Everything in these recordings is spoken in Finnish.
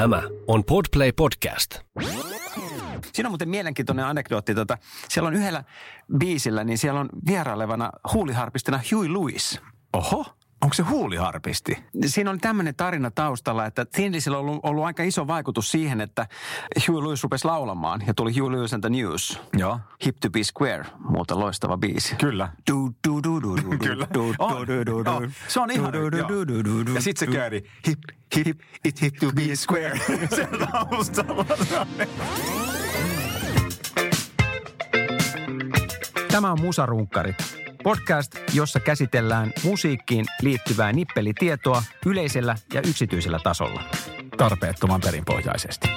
Tämä on Podplay Podcast. Siinä on muuten mielenkiintoinen anekdootti. Tota, siellä on yhdellä biisillä, niin siellä on vierailevana huuliharpistina Huey Lewis. Oho, onko se huuliharpisti? Siinä oli tämmöinen tarina taustalla, että Thinlisillä on ollut, ollut aika iso vaikutus siihen, että Huey Lewis rupesi laulamaan ja tuli Huey Lewis and the News. Joo. Hip to be square, muuta loistava biisi. Kyllä. Du, du, du, du, du, Kyllä. du, On. du, du, du, Joo. du. Se on ihan... Ja sitten se kööri. Hip, hip, it hip to be square. se taustalla. Tämä on Musarunkkarit. Podcast, jossa käsitellään musiikkiin liittyvää nippelitietoa yleisellä ja yksityisellä tasolla. Tarpeettoman perinpohjaisesti.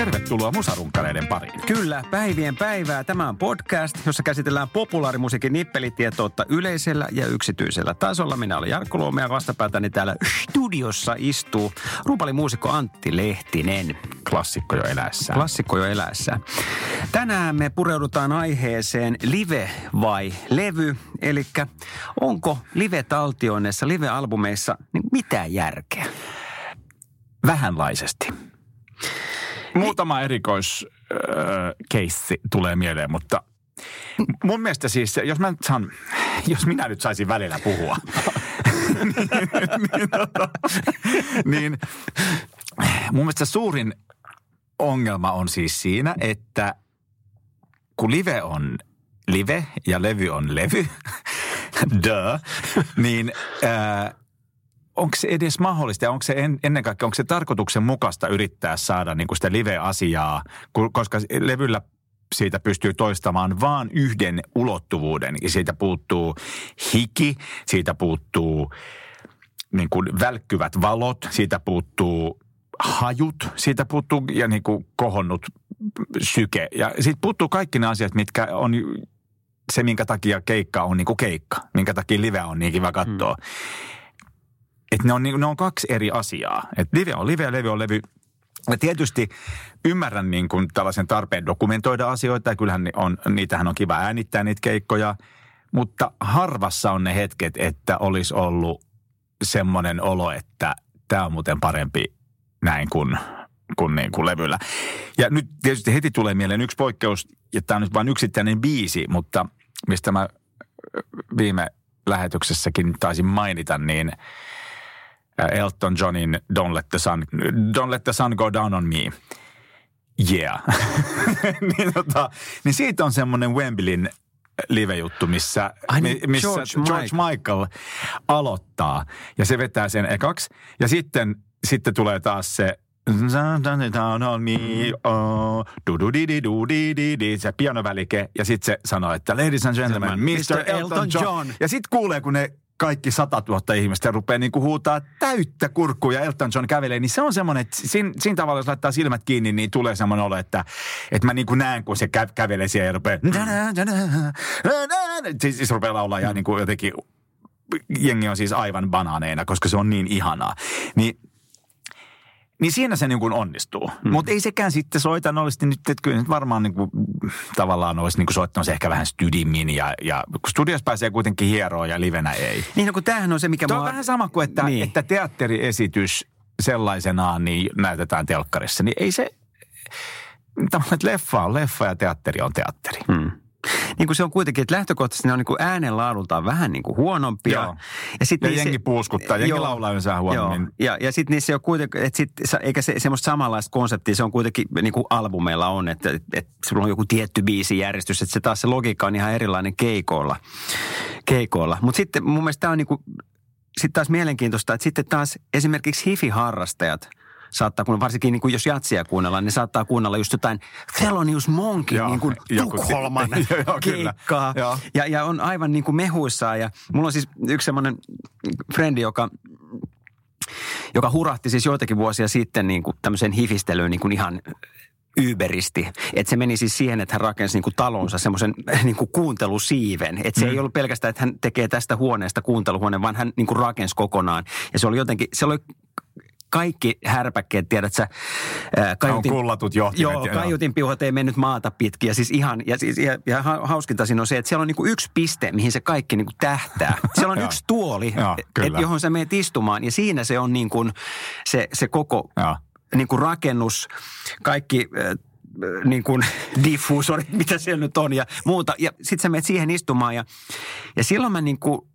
Tervetuloa musarunkkareiden pariin. Kyllä, päivien päivää. Tämä on podcast, jossa käsitellään populaarimusiikin nippelitietoutta yleisellä ja yksityisellä tasolla. Minä olen Jarkko Luome ja vastapäätäni täällä studiossa istuu rumpalimuusikko Antti Lehtinen. Klassikko jo eläessään. Klassikko jo eläessä. Tänään me pureudutaan aiheeseen live vai levy. Eli onko live-taltioinnissa, live-albumeissa niin mitään järkeä? Vähänlaisesti. Muutama erikoiskeissi tulee mieleen, mutta mun mielestä siis, jos mä nyt saan, jos minä nyt saisin välillä puhua, niin, niin, tota, niin mun mielestä suurin ongelma on siis siinä, että kun live on live ja levy on levy, duh, niin äh, onko se edes mahdollista ja onko se en, ennen kaikkea, onko se tarkoituksenmukaista yrittää saada niin kuin sitä live-asiaa, koska levyllä siitä pystyy toistamaan vaan yhden ulottuvuuden. Ja siitä puuttuu hiki, siitä puuttuu niin kuin välkkyvät valot, siitä puuttuu hajut, siitä puuttuu ja niin kuin kohonnut syke. Ja siitä puuttuu kaikki ne asiat, mitkä on se, minkä takia keikka on niin kuin keikka, minkä takia live on niin kiva katsoa. Hmm. Että ne on, niin- ne on kaksi eri asiaa. Että live on live ja levy on levy. Ja tietysti ymmärrän niin kuin tällaisen tarpeen dokumentoida asioita ja kyllähän on, niitähän on kiva äänittää niitä keikkoja. Mutta harvassa on ne hetket, että olisi ollut semmoinen olo, että tämä on muuten parempi näin kuin, kuin, niin kuin levyllä. Ja nyt tietysti heti tulee mieleen yksi poikkeus, ja tämä on nyt vain yksittäinen biisi, mutta mistä mä viime lähetyksessäkin taisin mainita, niin Elton Johnin Don't Let the Sun, Don't Let the Sun Go Down on Me. Yeah. niin, tota, niin siitä on semmoinen Wembleyn live-juttu, missä, Ai niin, mi- missä George George, George Michael aloittaa. Ja se vetää sen ekaksi. Ja sitten, sitten tulee taas se Down on me, oh, se pianovälike. Ja sitten se sanoo, että ladies and gentlemen, Mr. Elton John. Ja sitten kuulee, kun ne kaikki 100 000 ihmistä rupeaa niin kuin huutaa täyttä kurkkua ja Elton John kävelee, niin se on semmoinen, että siinä, siinä tavalla, jos laittaa silmät kiinni, niin tulee semmoinen olo, että, että mä niin kuin näen, kun se kä- kävelee siellä ja rupeaa, siis, siis rupeaa laulaa ja niin kuin jotenkin, jengi on siis aivan banaaneina, koska se on niin ihanaa. Niin niin siinä se niin kuin onnistuu. Mm. Mutta ei sekään sitten soitanollisesti nyt, että kyllä nyt varmaan niin kuin, tavallaan olisi niin kuin soittanut se ehkä vähän stydimmin ja, ja kun studios pääsee kuitenkin hieroon ja livenä ei. Niin no kun tämähän on se, mikä Tuo on mua... vähän sama kuin, että, Niin. että teatteriesitys sellaisenaan niin näytetään telkkarissa, niin ei se, tavallaan, että leffa on leffa ja teatteri on teatteri. Hmm. Niin kuin se on kuitenkin, että lähtökohtaisesti ne on niin kuin äänenlaadultaan vähän niin kuin huonompia. Joo. Ja, sit Ja niissä- jengi puuskuttaa, jengi Joo. laulaa yleensä huonommin. Joo. Ja, ja sitten niissä on kuitenkin, että sit, eikä se semmoista samanlaista konseptia, se on kuitenkin niin kuin albumeilla on, että, että, että sulla on joku tietty biisijärjestys, että se taas se logiikka on ihan erilainen keikoilla. keikoilla. Mutta sitten mun mielestä tämä on niin kuin, sitten taas mielenkiintoista, että sitten taas esimerkiksi hifi-harrastajat saattaa, kun varsinkin niin kuin jos jatsia kuunnellaan, niin saattaa kuunnella just jotain Thelonious Monkin Joo, niin kuin Tukholman Joo, joo, keikkaa. Joo. Ja, ja on aivan niin kuin mehuissaan. Ja mulla on siis yksi semmoinen frendi, joka joka hurahti siis joitakin vuosia sitten niin kuin tämmöiseen hifistelyyn niin kuin ihan yberisti. Että se meni siis siihen, että hän rakensi niin kuin talonsa semmoisen niin kuin kuuntelusiiven. Että se mm. ei ollut pelkästään, että hän tekee tästä huoneesta kuunteluhuoneen, vaan hän niin kuin rakensi kokonaan. Ja se oli jotenkin, se oli kaikki härpäkkeet, tiedät sä. ää, On kullatut johtimet, Joo, joo. kaiutin piuhat ei mennyt maata pitkin. Ja siis ihan, ja, siis, ja, ja ha- hauskinta siinä on se, että siellä on niinku yksi piste, mihin se kaikki niinku tähtää. Siellä on yksi tuoli, Joo, et, johon sä meet istumaan. Ja siinä se on niin kuin se, se koko Joo. niin kuin rakennus, kaikki niin kuin diffuusorit, mitä siellä nyt on ja muuta. Ja sitten sä menet siihen istumaan ja, ja silloin mä niin kuin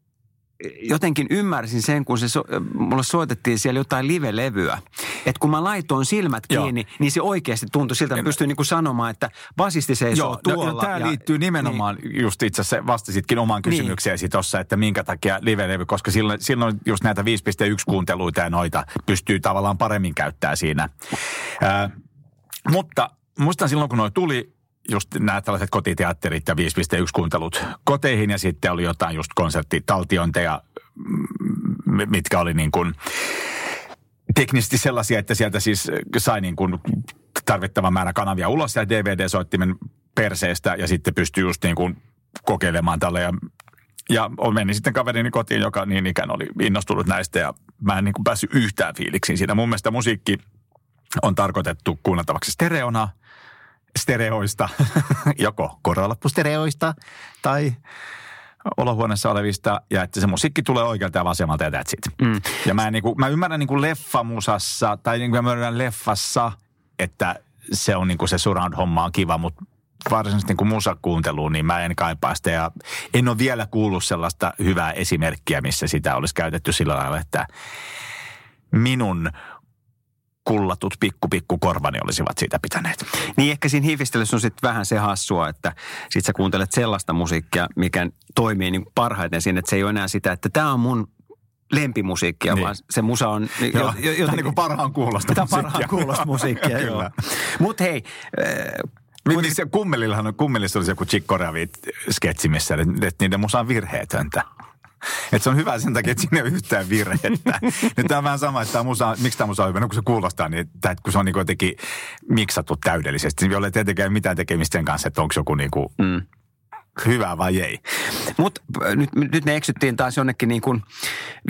jotenkin ymmärsin sen, kun se so, mulle soitettiin siellä jotain live-levyä. Että kun mä laitoin silmät Joo. kiinni, niin se oikeasti tuntui siltä, että pystyin niin kuin sanomaan, että basisti seisoo Joo, tuolla. no, tämä ja- liittyy nimenomaan, niin. just itse asiassa vastasitkin omaan Niin. kysymykseesi tuossa, että minkä takia live-levy, koska silloin, silloin just näitä 5.1 kuunteluita ja noita pystyy tavallaan paremmin käyttää siinä. Ää, mutta muistan silloin, kun noi tuli, just nämä tällaiset kotiteatterit ja 5.1 kuuntelut koteihin ja sitten oli jotain just konserttitaltiointeja, mitkä oli niin kuin teknisesti sellaisia, että sieltä siis sai niin kuin tarvittavan määrän kanavia ulos ja DVD-soittimen perseestä ja sitten pystyi just niin kuin kokeilemaan tällä ja ja meni sitten kaverini kotiin, joka niin ikään oli innostunut näistä ja mä en niin kuin päässyt yhtään fiiliksiin siitä. Mun mielestä musiikki on tarkoitettu kuunneltavaksi stereona, stereoista, joko korvalappustereoista tai olohuoneessa olevista ja että se musiikki tulee oikealta ja vasemmalta ja that's it. Mm. Ja mä, en niinku, mä ymmärrän niinku leffamusassa tai niinku mä ymmärrän leffassa, että se on niinku se surround-homma on kiva, mutta varsinaisesti niinku musakuunteluun, niin mä en kaipaa sitä ja en ole vielä kuullut sellaista hyvää esimerkkiä, missä sitä olisi käytetty sillä lailla, että minun kullatut pikku pikku korvani olisivat siitä pitäneet. Niin ehkä siinä hiifistelyssä on sitten vähän se hassua, että sit sä kuuntelet sellaista musiikkia, mikä toimii niin parhaiten siinä, että se ei ole enää sitä, että tämä on mun lempimusiikkia, Niin. vaan se musa on... Joo, tämä on niin kuin parhaan kuulosta Tämä parhaan kuulosta musiikkia, joo. Kyllä. Mutta hei, äh, Mi- Missä kummelillahan on, kummelissa oli se joku Chick sketsi missä että, että niiden musa on virheetöntä. Että se on hyvä sen takia, että siinä ei ole yhtään virhettä. Nyt tämä on vähän sama, että tämä musa, miksi tämä musa on hyvä, no kun se kuulostaa, niin että kun se on niin jotenkin miksattu täydellisesti, jolle ei tietenkään mitään tekemistä sen kanssa, että onko joku niin kuin mm. Hyvä vai ei. Mutta nyt, nyt me eksyttiin taas jonnekin niin kuin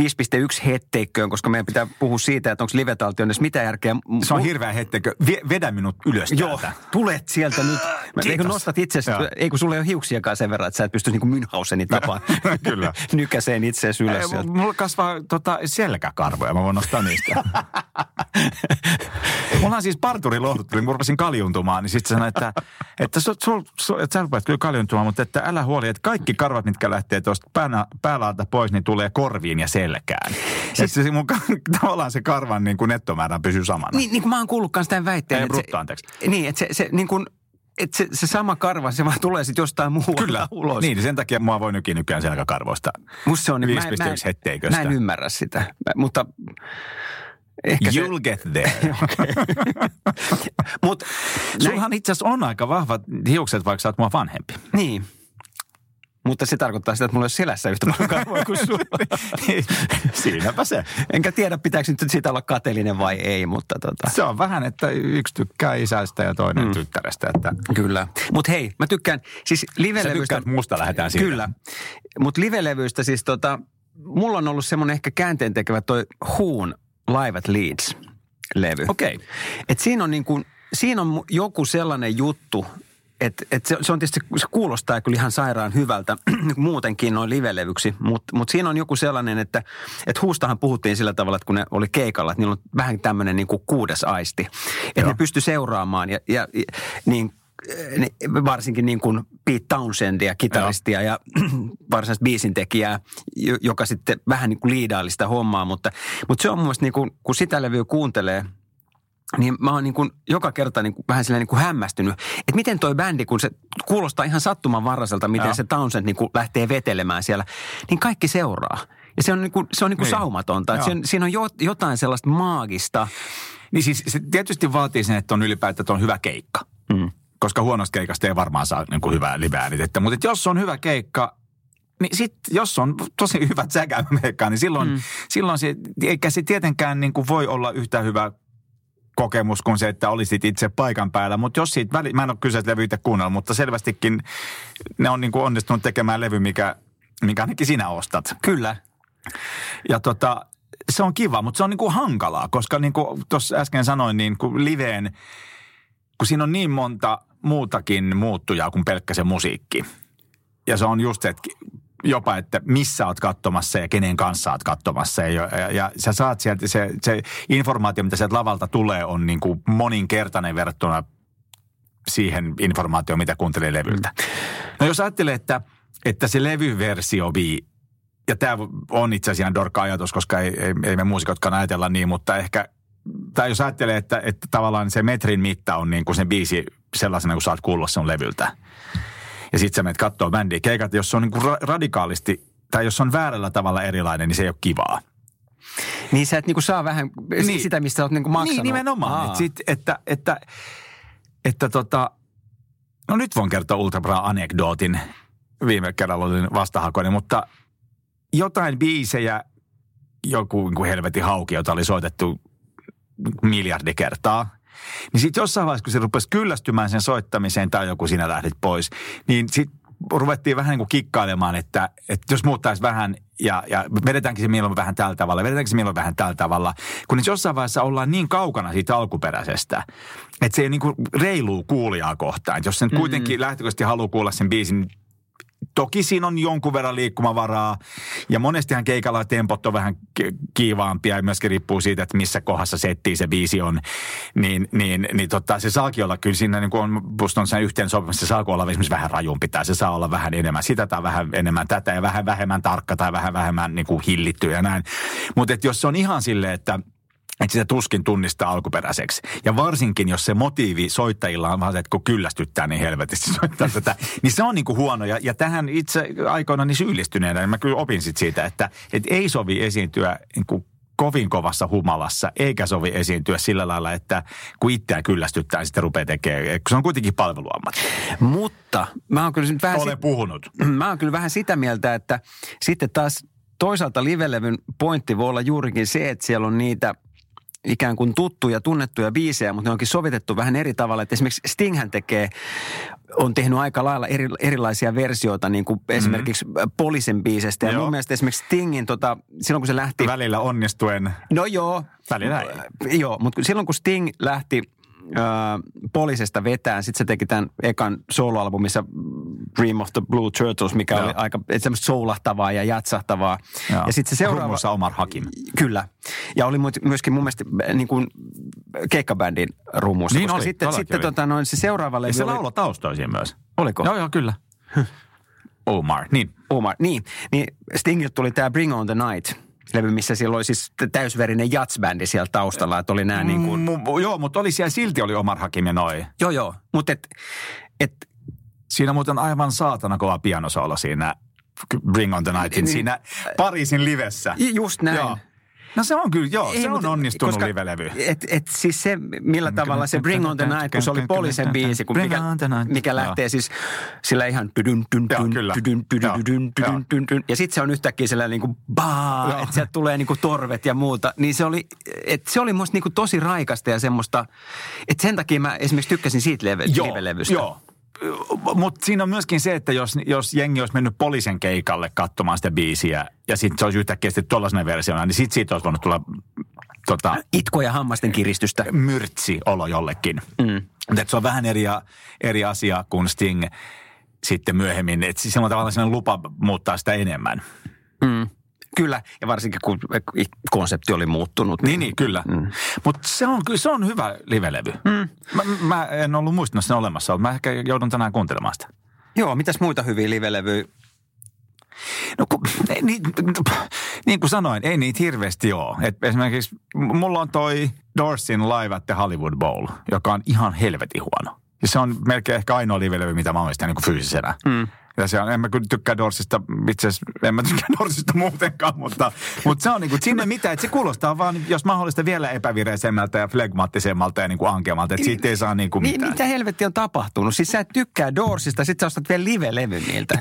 5.1 hetteikköön, koska meidän pitää puhua siitä, että onko live-taltioinnissa mitä järkeä. Se on hirveä hettekö. Vie, vedä minut ylös Joo, täältä. tulet sieltä nyt. Eikö nostat itseäsi, Joo. ei kun sulla ei ole hiuksiakaan sen verran, että sä et pysty niin kuin Münchhausenin tapaan Kyllä. nykäseen itseäsi ylös Ei. Mulla kasvaa tota, selkäkarvoja, mä voin nostaa niistä. Mulla on siis parturi lohdutteli, kun mä rupesin kaljuntumaan, niin sitten sanoi, että, että, sul, sul, että sä rupeat kyllä kaljuntumaan, mutta että älä huoli, että kaikki karvat, mitkä lähtee tuosta päänä, päälaalta pois, niin tulee korviin ja selkään. Siis se mun, tavallaan se karvan niin kuin nettomäärä pysyy samana. Niin, niin kuin mä oon kuullut myös tämän väitteen. Ei, että se- brutto, anteeksi. Niin, että se, se niin kuin, että se, se sama karva, se vaan tulee sitten jostain muualta Kyllä, ulos. niin sen takia mua voi nykin nykyään selkäkarvoista. Musta se on, niin, 5,1 hetteiköstä. Mä en ymmärrä sitä, Mä- mutta ehkä se... You'll get there. Mut, näin, Sullahan itse asiassa on aika vahvat hiukset, vaikka sä oot mua vanhempi. niin. Mutta se tarkoittaa sitä, että mulla ei ole selässä yhtä paljon karvoja kuin sulla. Siinäpä se. Enkä tiedä, pitääkö nyt siitä olla kateellinen vai ei, mutta tota. Se on vähän, että yksi tykkää isästä ja toinen mm. tyttärestä. Että Kyllä. Mutta hei, mä tykkään, siis livelevystä... tykkäät musta, lähdetään siitä. Kyllä. Mutta livelevyistä siis tota, mulla on ollut semmoinen ehkä käänteen tekevä toi Huun Live at Leeds-levy. Okei. Et siinä on niin kuin, siinä on joku sellainen juttu, että et se, se on tietysti, se kuulostaa kyllä ihan sairaan hyvältä muutenkin noin livelevyksi, mutta mut siinä on joku sellainen, että et huustahan puhuttiin sillä tavalla, että kun ne oli keikalla, että niillä on vähän tämmöinen niin kuin kuudes aisti, että ne pysty seuraamaan ja, ja, ja niin ne- varsinkin niin kuin Pete Townsendia, kitaristia ja varsinaista biisintekijää, jo- joka sitten vähän niin kuin liidaili sitä hommaa, mutta, mutta se on mun mielestä niin kuin, kun sitä levyä kuuntelee, niin mä oon niin kuin joka kerta niin kuin vähän niin kuin hämmästynyt, että miten toi bändi, kun se kuulostaa ihan sattumanvaraiselta, miten Joo. se Townsend niin kuin lähtee vetelemään siellä, niin kaikki seuraa. Ja se on niin kuin, se on niin kuin Niin. saumatonta. Että siinä, on jo, jotain sellaista maagista. Niin siis se tietysti vaatii sen, että on ylipäätään että on hyvä keikka. Mm. Koska huonosta keikasta ei varmaan saa niin kuin hyvää live-äänitettä. Mutta jos on hyvä keikka, niin sit, jos on tosi hyvä säkämeikka, niin silloin, mm. silloin se, eikä se tietenkään niin kuin voi olla yhtä hyvä kokemus kuin se, että olisit itse paikan päällä. Mutta jos siitä väli, mä en ole kyseistä levyä itse kuunnella, mutta selvästikin ne on niin kuin onnistunut tekemään levy, mikä, mikä ainakin sinä ostat. Kyllä. Ja tota, se on kiva, mutta se on niin kuin hankalaa, koska niin kuin tuossa äsken sanoin, niin kuin liveen, kun siinä on niin monta muutakin muuttujaa kuin pelkkä se musiikki. Ja se on just se, että jopa, että missä oot katsomassa ja kenen kanssa oot katsomassa. Ja, ja, ja sä saat sieltä, se, se informaatio, mitä sieltä lavalta tulee, on niin kuin moninkertainen verrattuna siihen informaatioon, mitä kuuntelee levyltä. No jos ajattelee, että, että se levyversio vii, ja tämä on itse asiassa dorka ajatus, koska ei, ei, ei me muusikotkaan ajatella niin, mutta ehkä, tai jos ajattelee, että, että tavallaan se metrin mitta on niin kuin se biisi sellaisena, kun saat kuulla sen levyltä. Ja sitten sä menet katsoa bändiä keikat, jos se on niin kuin ra- radikaalisti, tai jos on väärällä tavalla erilainen, niin se ei ole kivaa. Niin sä et niinku saa vähän niin. sitä, mistä oot niinku maksanut. Niin, nimenomaan. Et sit, että, että, että tota, no nyt voin kertoa Ultra anekdootin. Viime kerralla olin vastahakoinen, mutta jotain biisejä, joku niin helvetin hauki, jota oli soitettu miljardi kertaa. Niin sitten jossain vaiheessa, kun se rupesi kyllästymään sen soittamiseen tai joku sinä lähdit pois, niin sitten ruvettiin vähän niin kuin kikkailemaan, että, että jos muuttaisi vähän ja, ja vedetäänkin se milloin vähän tällä tavalla, vedetäänkin se milloin vähän tällä tavalla, kun jossain vaiheessa ollaan niin kaukana siitä alkuperäisestä, että se ei niin kuin reiluu kuulijaa kohtaan. Että jos sen kuitenkin mm. lähtökohtaisesti haluaa kuulla sen biisin, Toki siinä on jonkun verran liikkumavaraa ja monestihan keikalla tempot on vähän kiivaampia ja myöskin riippuu siitä, että missä kohdassa settiin se biisi on. Niin, niin, niin tota, se saakin olla kyllä siinä, niin kuin on, on sen yhteen sopimassa, se saa olla esimerkiksi vähän rajumpi tai se saa olla vähän enemmän sitä tai vähän enemmän tätä ja vähän vähemmän tarkka tai vähän vähemmän niin kuin hillitty ja näin. Mutta jos se on ihan silleen, että – että sitä tuskin tunnistaa alkuperäiseksi. Ja varsinkin, jos se motiivi soittajilla on vaan että kun kyllästyttää niin helvetisti soittaa tätä, niin se on niin kuin huono. Ja, ja tähän itse aikoina niin syyllistyneenä, niin mä kyllä opin sit siitä, että, että ei sovi esiintyä niin kuin kovin kovassa humalassa, eikä sovi esiintyä sillä lailla, että kun itseään kyllästyttää, niin sitten rupeaa tekemään, kun se on kuitenkin palveluammat. Mutta mä oon kyllä vähän... Olen sit, puhunut. Mä oon kyllä vähän sitä mieltä, että sitten taas toisaalta livelevyn pointti voi olla juurikin se, että siellä on niitä ikään kuin tuttuja, tunnettuja biisejä, mutta ne onkin sovitettu vähän eri tavalla. Että esimerkiksi Stinghän tekee, on tehnyt aika lailla eri, erilaisia versioita, niin kuin mm-hmm. esimerkiksi Poliisen biisestä. Ja joo. mun mielestä esimerkiksi Stingin, tota, silloin kun se lähti... Välillä onnistuen. No joo. Välillä ei. Joo, mutta silloin kun Sting lähti Polisesta vetään. Sitten se teki tämän ekan soloalbumissa Dream of the Blue Turtles, mikä Joo. oli aika semmoista soulahtavaa ja jatsahtavaa. Joo. Ja sitten se seuraava... Rummussa Omar Hakim. Kyllä. Ja oli myöskin mun mielestä niin kuin keikkabändin rummussa. Niin oli, sitten, sitten tota, noin, se seuraava levy... Ja se oli... laulo taustoisin myös. Oliko? Joo, joo, kyllä. Omar, niin. Omar, niin. Niin Stingiltä tuli tämä Bring on the Night – levy, missä silloin oli siis täysverinen jatsbändi siellä taustalla, että oli nämä niin kuin... Mm, joo, mutta oli siellä silti oli Omar Hakim ja noi. Joo, joo, mutta et, et... Siinä muuten aivan saatana kova pianosolo siinä Bring on the Nightin, niin, siinä Pariisin livessä. Just näin. Joo. No se on kyllä, joo, Ei, se on onnistunut koska, live-levy. Et, et siis se, millä tavalla se Bring on the Night, kun se oli poliisen biisi, kun mikä, mikä lähtee siis sillä ihan ja sitten se on yhtäkkiä sillä niin kuin baa, että sieltä tulee niin kuin torvet ja muuta. Niin se oli, et se oli musta niin kuin tosi raikasta ja semmoista, että sen takia mä esimerkiksi tykkäsin siitä live-levystä. Joo, mutta siinä on myöskin se, että jos, jos jengi olisi mennyt poliisen keikalle katsomaan sitä biisiä ja sitten se olisi yhtäkkiä sitten tuollaisena versiona, niin sitten siitä olisi voinut tulla tota, Itko ja hammasten kiristystä. Myrtsi olo jollekin. Mm. Mutta se on vähän eri, eri asia kuin Sting sitten myöhemmin. Että siis on tavallaan sellainen lupa muuttaa sitä enemmän. Mm. Kyllä, ja varsinkin kun konsepti oli muuttunut. Niin, niin kyllä. Mm. Mutta se on, se on hyvä livelevy. Mm. Mä, mä en ollut muistanut sen olemassa, mä ehkä joudun tänään kuuntelemaan sitä. Joo, mitäs muita hyviä livelevyjä? No kun, niin, niin kuin sanoin, ei niitä hirveästi ole. Et esimerkiksi mulla on toi Dorsin Live at the Hollywood Bowl, joka on ihan helvetin huono. Ja se on melkein ehkä ainoa livelevy, mitä mä omistan niin kuin fyysisenä. Mm. Ja se on, en mä kyllä tykkää Dorsista, itse asiassa en mä tykkää Dorsista muutenkaan, mutta, mutta se on niin kuin, sinne mitä, että se kuulostaa vaan, jos mahdollista vielä epävireisemmältä ja flegmaattisemmalta ja niin kuin ankeamalta, että siitä ei saa niin kuin mitään. Niin, mitä helvetti on tapahtunut? Siis sä et tykkää Dorsista, sit sä ostat vielä live-levy niiltä.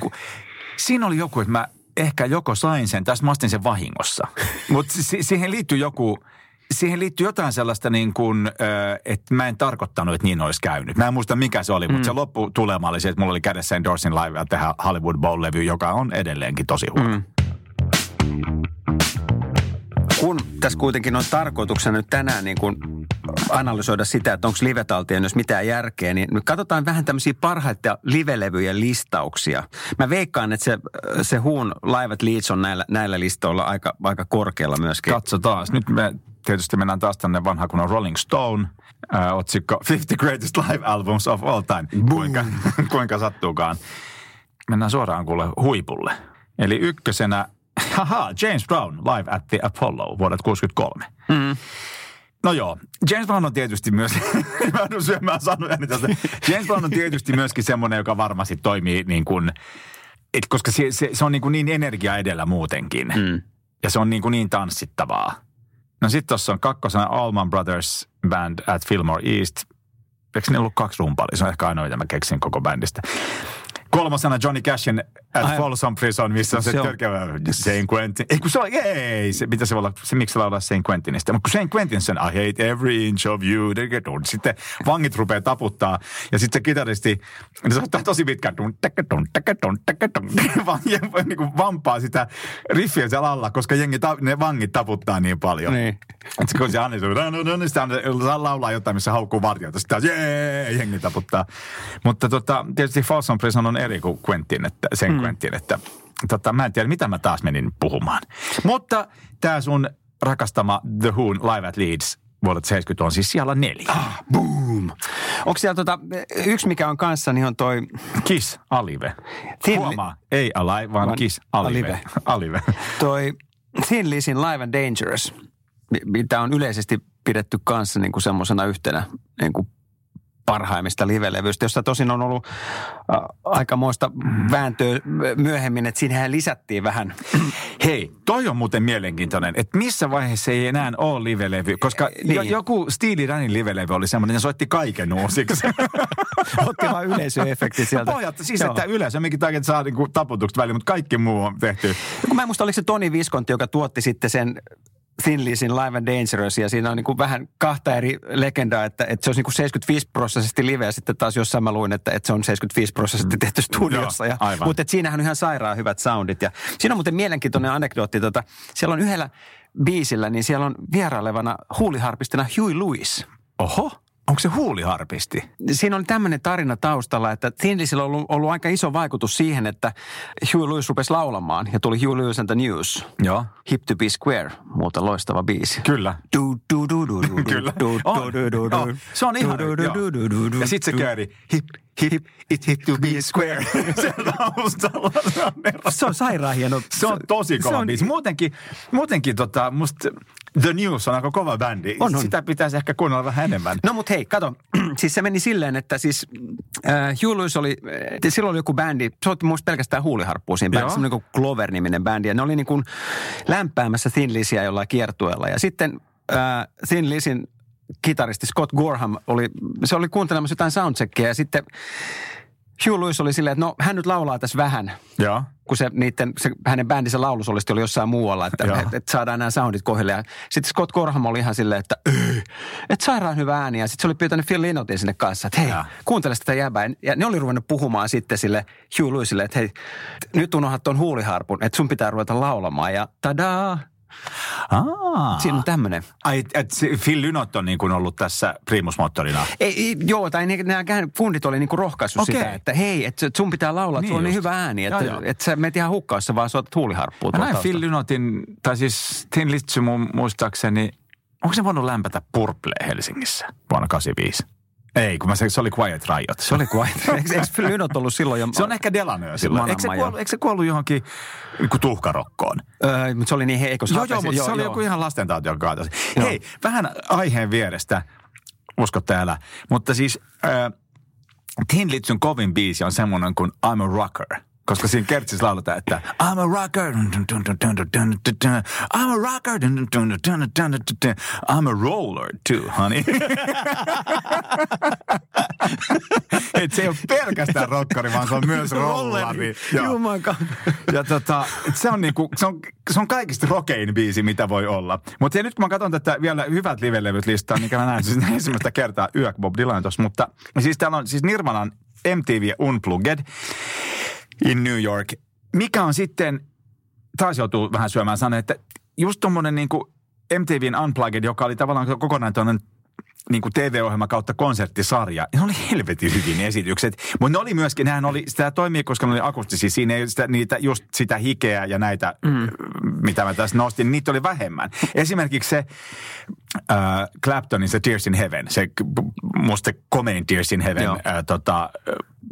Siinä oli joku, että mä ehkä joko sain sen, tästä mä ostin sen vahingossa. Mutta si- siihen liittyy joku, siihen liittyy jotain sellaista niin kuin, että mä en tarkoittanut, että niin olisi käynyt. Mä en muista mikä se oli, mm. mutta se lopputulema oli se, että mulla oli kädessä Endorsin Live tehdä Hollywood Bowl-levy, joka on edelleenkin tosi huono. Mm. kun tässä kuitenkin on tarkoituksena nyt tänään niin kuin analysoida sitä, että onko livetaltien jos mitään järkeä, niin nyt katsotaan vähän tämmöisiä parhaita livelevyjen listauksia. Mä veikkaan, että se, se Huun Live at Leeds on näillä, näillä listoilla aika, aika korkealla myöskin. Katsotaan. Nyt me tietysti mennään taas tänne vanha kun on Rolling Stone. Äh, otsikko 50 Greatest Live Albums of All Time. Kuinka, kuinka sattuukaan. Mennään suoraan kuule huipulle. Eli ykkösenä, haha, James Brown Live at the Apollo vuodet 63. Mm. No joo, James Brown on tietysti myös, mä joudun syömään sanojani tästä. James Brown on tietysti myöskin semmoinen, joka varmasti toimii niin kuin, et koska se, se, se on niin, kuin niin energia edellä muutenkin. Mm. Ja se on niin, kuin niin tanssittavaa. No sitten tuossa on kakkosena Allman Brothers Band at Fillmore East. Eikö ne ollut kaksi rumpalia? Se on ehkä ainoa, mitä mä keksin koko bändistä. Kolmosena Johnny Cashin At Ai, Folsom Prison, missä on se, se törkevä Saint Quentin. Ei kun se on, ei, se, mitä se voi olla, se miksi laulaa Saint Quentinista. Mutta kun Saint Quentin sen, I hate every inch of you. Sitten vangit rupeaa taputtaa. Ja sitten se kitaristi, niin se ottaa tosi pitkään. niin kuin vampaa sitä riffiä siellä alla, koska jengi, ne vangit taputtaa niin paljon. Niin. Sitten kun se Anni niin sitten laulaa jotain, missä haukkuu vartijoita. Sitten jee, jengi taputtaa. Mutta tota, tietysti Folsom Prison on eri kuin Quentin, että sen mm kommenttiin, että tota, mä en tiedä, mitä mä taas menin puhumaan. Mutta tämä sun rakastama The Who'n Live at Leeds vuodelta 70 on siis siellä neljä. Ah, boom! Onko siellä tota, yksi mikä on kanssa, niin on toi... Kiss Alive. Thin... Huomaa, ei Alive, vaan, vaan Kiss Alive. Alive. Alive. toi Thin Lizin Live and Dangerous, mitä on yleisesti pidetty kanssa niin kuin semmoisena yhtenä niin kuin parhaimmista livelevyistä, josta tosin on ollut äh, aikamoista vääntöä myöhemmin, että siinähän lisättiin vähän. Hei, toi on muuten mielenkiintoinen, että missä vaiheessa ei enää ole livelevy, koska niin. jo, joku Steely Danin livelevy oli semmoinen, ja soitti kaiken uusiksi. Otti vaan yleisöefekti sieltä. Pohjat, siis Joo. että yleisö, minkin takia saa niinku taputukset väliin, mutta kaikki muu on tehty. Mä en muista, oliko se Toni Viskonti, joka tuotti sitten sen Thin Lizin Live and Dangerous ja siinä on niin kuin vähän kahta eri legendaa, että, että se olisi niin kuin 75 prosessisesti live ja sitten taas jossain mä luin, että, että se on 75 prosessisesti tehty studiossa. Ja, Joo, mutta että siinähän on ihan sairaan hyvät soundit ja siinä on muuten mielenkiintoinen anekdootti. Tota, siellä on yhdellä biisillä, niin siellä on vierailevana huuliharpistina Huey Lewis. Oho. Onko se huuliharpisti? Siinä oli tämmöinen tarina taustalla, että Thinlisillä on ollut, ollut aika iso vaikutus siihen, että Hugh Lewis rupesi laulamaan ja tuli Hugh Lewis and the News. Joo. Hip to be square, muuta loistava biisi. Kyllä. Du, du, du, du, du, Kyllä. Du, du, du, du, du. Se on ihan, Ja sitten se kööri. Hip, hip, it hip to be square. se on Se on sairaan hieno. Se on tosi kova on... biisi. Muutenkin, muutenkin tota, musta The News on aika kova bändi. On, on. Sitä pitäisi ehkä kuunnella vähän enemmän. No mut hei, kato. siis se meni silleen, että siis äh, Hugh Lewis oli, äh, silloin oli joku bändi, se otti muista pelkästään huuliharppua siinä bändissä, semmoinen kuin Clover-niminen bändi. Ja ne oli niin kuin lämpäämässä Thin Lizzyä jollain kiertueella. Ja sitten äh, Thin Lizzyn kitaristi Scott Gorham oli, se oli kuuntelemassa jotain soundcheckia ja sitten Hugh Lewis oli silleen, että no hän nyt laulaa tässä vähän. Joo. Kun se, niiden, se hänen bändinsä laulusolisti oli jossain muualla, että et, et saadaan nämä soundit kohdille. sitten Scott Gorham oli ihan silleen, että että sairaan hyvä ääni. Ja sitten se oli pyytänyt Phil Linotin sinne kanssa, että hei, ja. kuuntele sitä jäbää. Ja ne oli ruvennut puhumaan sitten sille Hugh Lewisille, että hei, nyt unohdat tuon huuliharpun, että sun pitää ruveta laulamaan. Ja tadaa, Aa. Siinä on tämmöinen. Ai, et Phil Lynott on niin kuin ollut tässä primusmoottorina? Ei, joo, tai nämä fundit oli niin kuin rohkaissut okay. sitä, että hei, että sun pitää laulaa, että niin sulla on niin hyvä ääni, että, että, että sä menet ihan hukkaassa, vaan soitat huuliharppua. Mä näin Phil Lynottin, tai siis Tin Litsy mun muistaakseni, onko se voinut lämpätä Purple Helsingissä vuonna 85? Ei, kun mä se, se oli Quiet Riot. Se oli Quiet Riot. Eikö, eikö Lynot ollut silloin jo? Se on ehkä Delanö silloin. Eikö se, kuollut, eikö se kuollut johonkin niin tuhkarokkoon? Öö, mutta se oli niin heikko. Joo, joo, mutta joo, se oli joo. joku ihan lastentauti, joka kaatosi. Hei, vähän aiheen vierestä, usko täällä. Mutta siis äh, Tin Litsyn kovin biisi on semmoinen kuin I'm a Rocker – koska siinä kertsissä lauletaan, että I'm a rocker, I'm a rocker, I'm a roller too, honey. Et se ei ole pelkästään rockari, vaan se on myös rollari. Jumankaan. Ja tota, se on, niinku, se, on, se on kaikista rokein biisi, mitä voi olla. Mutta nyt kun mä katson tätä vielä hyvät livelevyt listaa, mikä mä näen siis ensimmäistä kertaa Yök Bob Dylan tuossa, mutta siis täällä on siis Nirvanan MTV Unplugged in New York. Mikä on sitten, taas joutuu vähän syömään sanoa, että just tuommoinen niin MTVn Unplugged, joka oli tavallaan kokonaan tuollainen niin kuin TV-ohjelma kautta konserttisarja. Ne oli helvetin hyvin esitykset. Mutta ne oli myöskin, nehän oli, sitä toimii, koska ne oli akustisia. Siinä ei sitä, niitä, just sitä hikeä ja näitä, mm. mitä mä tässä nostin, niitä oli vähemmän. Esimerkiksi se äh, Claptonin se Tears in Heaven, se musta komein Tears in Heaven äh, tota,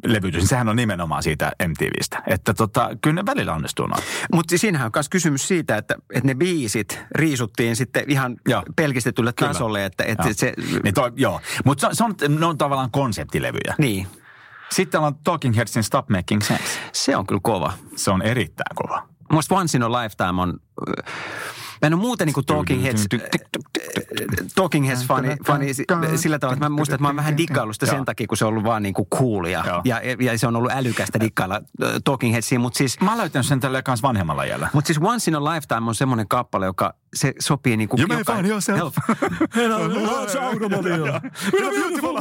levytys, niin sehän on nimenomaan siitä MTVstä. Että tota, kyllä ne välillä onnistuu noin. Mutta siinähän on myös kysymys siitä, että, että ne biisit riisuttiin sitten ihan joo. pelkistetylle kyllä. tasolle. Että, että joo. se... Niin toi, joo, mutta se, se on, ne on tavallaan konseptilevyjä. Niin. Sitten on Talking Headsin Stop Making Sense. Se on kyllä kova. Se on erittäin kova. Musta Once in a Lifetime on Mä en ole muuten niin kuin Talking Heads, Talking Heads fani, fani sillä tavalla, että mä muistan, että mä oon vähän diggaillut sitä sen takia, kun se on ollut vaan niin kuin coolia. Ja, ja, se on ollut älykästä diggailla Talking Headsiin, mutta siis... Mä löytänyt sen tällä kanssa vanhemmalla jällä. Mutta siis Once in a Lifetime on semmoinen kappale, joka se sopii niin kuin... You may find yourself in a large automobile with a beautiful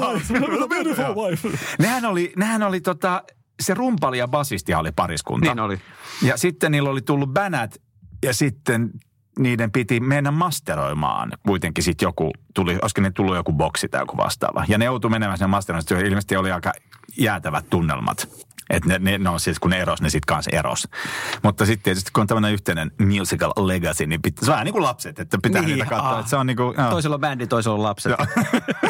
with a beautiful wife. Nehän oli, nehän oli tota, se rumpali ja basisti oli pariskunta. Niin oli. Ja sitten niillä oli tullut bänät ja sitten niiden piti mennä masteroimaan. Kuitenkin sitten joku tuli, olisiko ne tullut joku boksi tai joku vastaava. Ja ne joutui menemään sen masteroimaan. Ilmeisesti oli aika jäätävät tunnelmat. Että ne, ne, no siis kun ne eros, ne sitten kanssa eros. Mutta sitten tietysti kun on tämmöinen yhteinen musical legacy, niin pit, se on vähän niin kuin lapset, että pitää niin, niitä katsoa. Että se on niin kuin, joo. Toisella on bändi, toisella on lapset.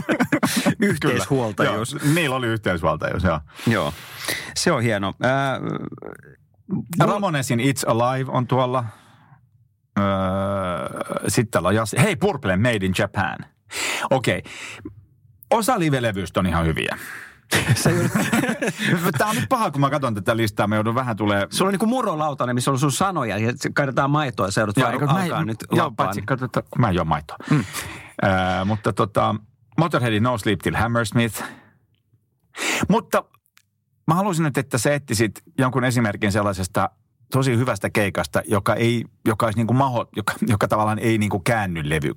Yhteishuoltajuus. Joo, niillä oli yhteishuoltajuus, joo. Joo, se on hieno. Äh, Ramonesin It's Alive on tuolla. Öö, sitten täällä on. Hei, Purple Made in Japan. Okei. Okay. Osa livelevyistä on ihan hyviä. Tämä on nyt paha, kun mä katson tätä listaa. Me joudun vähän tulee... Sulla on niin kuin murolautainen, missä on sun sanoja ja kaidetaan maitoa ja seudut vaan alkaa nyt Joo, paitsi katsotaan, mä en juo maitoa. Mm. Äh, mutta tota, Motorheadin No Sleep Till Hammersmith. Mutta mä haluaisin nyt, että sä etsisit jonkun esimerkin sellaisesta tosi hyvästä keikasta, joka, ei, joka, olisi niin kuin maho, joka, joka tavallaan ei niin kuin käänny levy,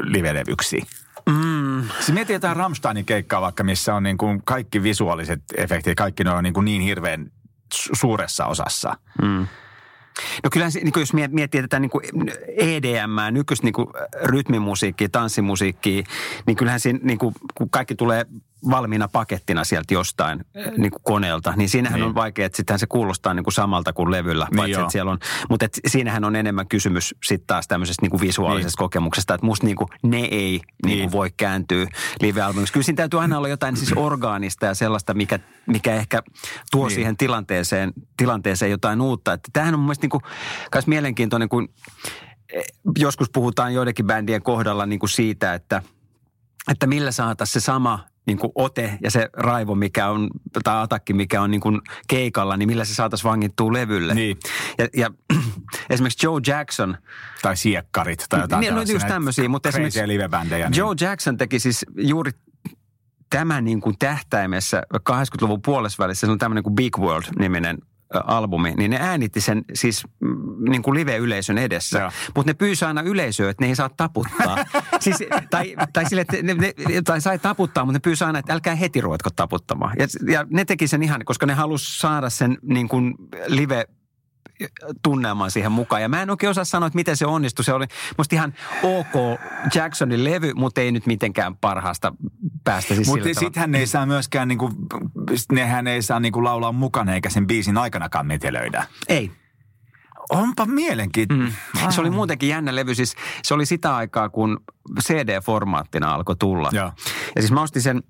live-levyksi. Mm. Siis mietin jotain Rammsteinin keikkaa vaikka, missä on niin kuin kaikki visuaaliset efektit, kaikki ne on niin, kuin niin hirveän suuressa osassa. Mm. No kyllä niin jos miettii tätä niin kuin EDM, nykyistä niin kuin rytmimusiikkia, tanssimusiikkia, niin kyllähän siinä niin kuin, kun kaikki tulee valmiina pakettina sieltä jostain mm. niin kuin koneelta, niin siinähän niin. on vaikea, että sittenhän se kuulostaa niin kuin samalta kuin levyllä. Niin paitsi, että siellä on, mutta et siinähän on enemmän kysymys sitten taas tämmöisestä niin kuin visuaalisesta niin. kokemuksesta, että musta niin kuin ne ei niin. Niin kuin voi kääntyä live-albumiksi. Kyllä siinä täytyy aina olla jotain siis orgaanista ja sellaista, mikä, mikä ehkä tuo niin. siihen tilanteeseen, tilanteeseen jotain uutta. Että tämähän on mun mielestä niin kuin, mielenkiintoinen, kun eh, joskus puhutaan joidenkin bändien kohdalla niin kuin siitä, että – että millä saataisiin se sama niin kuin ote ja se raivo, mikä on, tai atakki, mikä on niin kuin keikalla, niin millä se saataisiin vangittua levylle. Niin. Ja, ja esimerkiksi Joe Jackson. Tai siekkarit tai jotain niin, no, just tämmöisiä, mutta esimerkiksi niin. Joe Jackson teki siis juuri tämä niin kuin tähtäimessä 80-luvun puolessa välissä, se on tämmöinen kuin Big World-niminen albumi, niin ne äänitti sen siis mm, niin kuin live-yleisön edessä. Mutta ne pyysi aina yleisöä, että ne ei saa taputtaa. siis, tai, tai, sille, että ne, ne, tai sai taputtaa, mutta ne pyysi aina, että älkää heti ruvetko taputtamaan. Ja, ja ne teki sen ihan, koska ne halusi saada sen niin kuin live tunnelman siihen mukaan. Ja mä en oikein osaa sanoa, että miten se onnistui. Se oli musta ihan ok Jacksonin levy, mutta ei nyt mitenkään parhaasta päästä. Siis mutta sittenhän ei saa myöskään, niinku, nehän ei saa niinku laulaa mukana eikä sen biisin aikanakaan metelöidä. Ei. Onpa mielenkiintoinen. Mm. Se oli muutenkin jännä levy. Siis se oli sitä aikaa, kun CD-formaattina alkoi tulla. Ja, ja siis mä ostin sen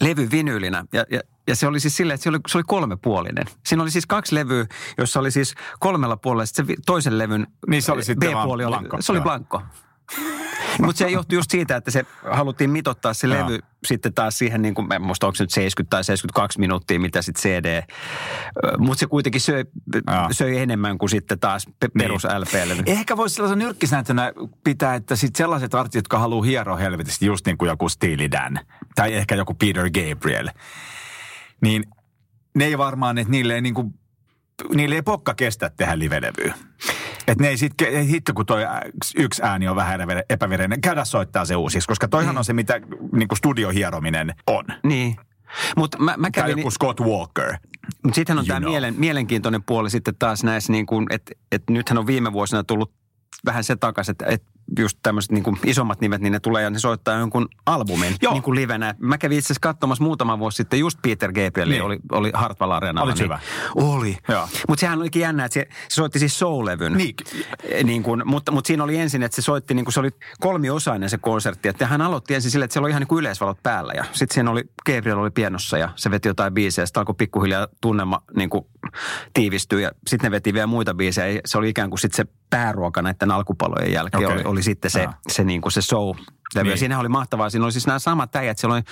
levy vinyylinä. Ja, ja, ja se oli siis silleen, että se oli, se oli kolmepuolinen. Siinä oli siis kaksi levyä, jossa oli siis kolmella puolella. Sitten se toisen levyn niin se oli B-puoli oli, se oli blankko. Mutta se johtui just siitä, että se haluttiin mitottaa se levy sitten taas siihen, niin kuin, musta onko se nyt 70 tai 72 minuuttia, mitä sitten CD. Mutta se kuitenkin söi, söi enemmän kuin sitten taas pe- niin. perus LP-levy. Ehkä voisi sellaisen nyrkkisääntönä pitää, että sitten sellaiset artistit, jotka haluaa hieroa helvetisti, just niin kuin joku Steely Dan tai ehkä joku Peter Gabriel, niin ne ei varmaan, että niille ei niin kuin, niille ei pokka kestä tehdä live-levyä. Että ne ei sitten, hitto kun toi yksi ääni on vähän epävereinen, käydä soittaa se uusiksi, koska toihan niin. on se, mitä niin kuin studiohierominen on. Niin. Mut mä, mä kävin, tai joku Scott Walker. Mutta sittenhän on tämä mielen, mielenkiintoinen puoli sitten taas näissä, niin kuin, että et nythän on viime vuosina tullut vähän se takaisin, että, että just tämmöiset niin kuin isommat nimet, niin ne tulee ja ne soittaa jonkun albumin Joo. niin kuin livenä. Mä kävin itse asiassa katsomassa muutama vuosi sitten just Peter Gabriel Niin. oli, oli Hartwell Areenalla. Olit niin, hyvä? Oli. Mutta sehän olikin jännä, että se, se soitti siis soul-levyn. Niin. Niin kuin, mutta, mutta siinä oli ensin, että se soitti, niin kuin se oli kolmiosainen se konsertti. Että hän aloitti ensin sille, että siellä oli ihan niin kuin yleisvalot päällä. Ja sitten siinä oli, Gabriel oli pienossa ja se veti jotain biisejä. Sitten alkoi pikkuhiljaa tunnelma niin kuin tiivistyä ja sitten ne veti vielä muita biisejä. Se oli ikään kuin sitten se pääruoka näiden alkupalojen jälkeen. Okei. Oli, oli sitten se, Ah. se, niin kuin se show. Niin. Niin. Siinä oli mahtavaa. Siinä oli siis nämä samat äijät. Siellä oli